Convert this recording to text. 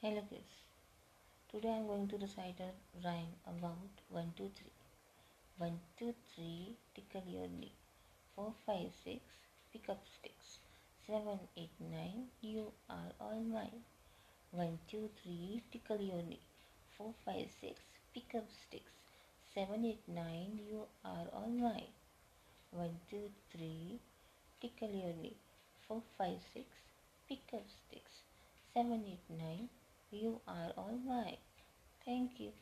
Hello kids. Today I am going to recite a rhyme about 1 2 3. 1 2 3 tickle your knee. 4 5 6 pick up sticks. 7 8 9 you are all mine. 1 2 3 tickle your knee. 4 5 6 pick up sticks. 7 8 9 you are all mine. 1 2 3 tickle your knee. 4 5 6 pick up sticks. 7 8 9 you are all right. Thank you.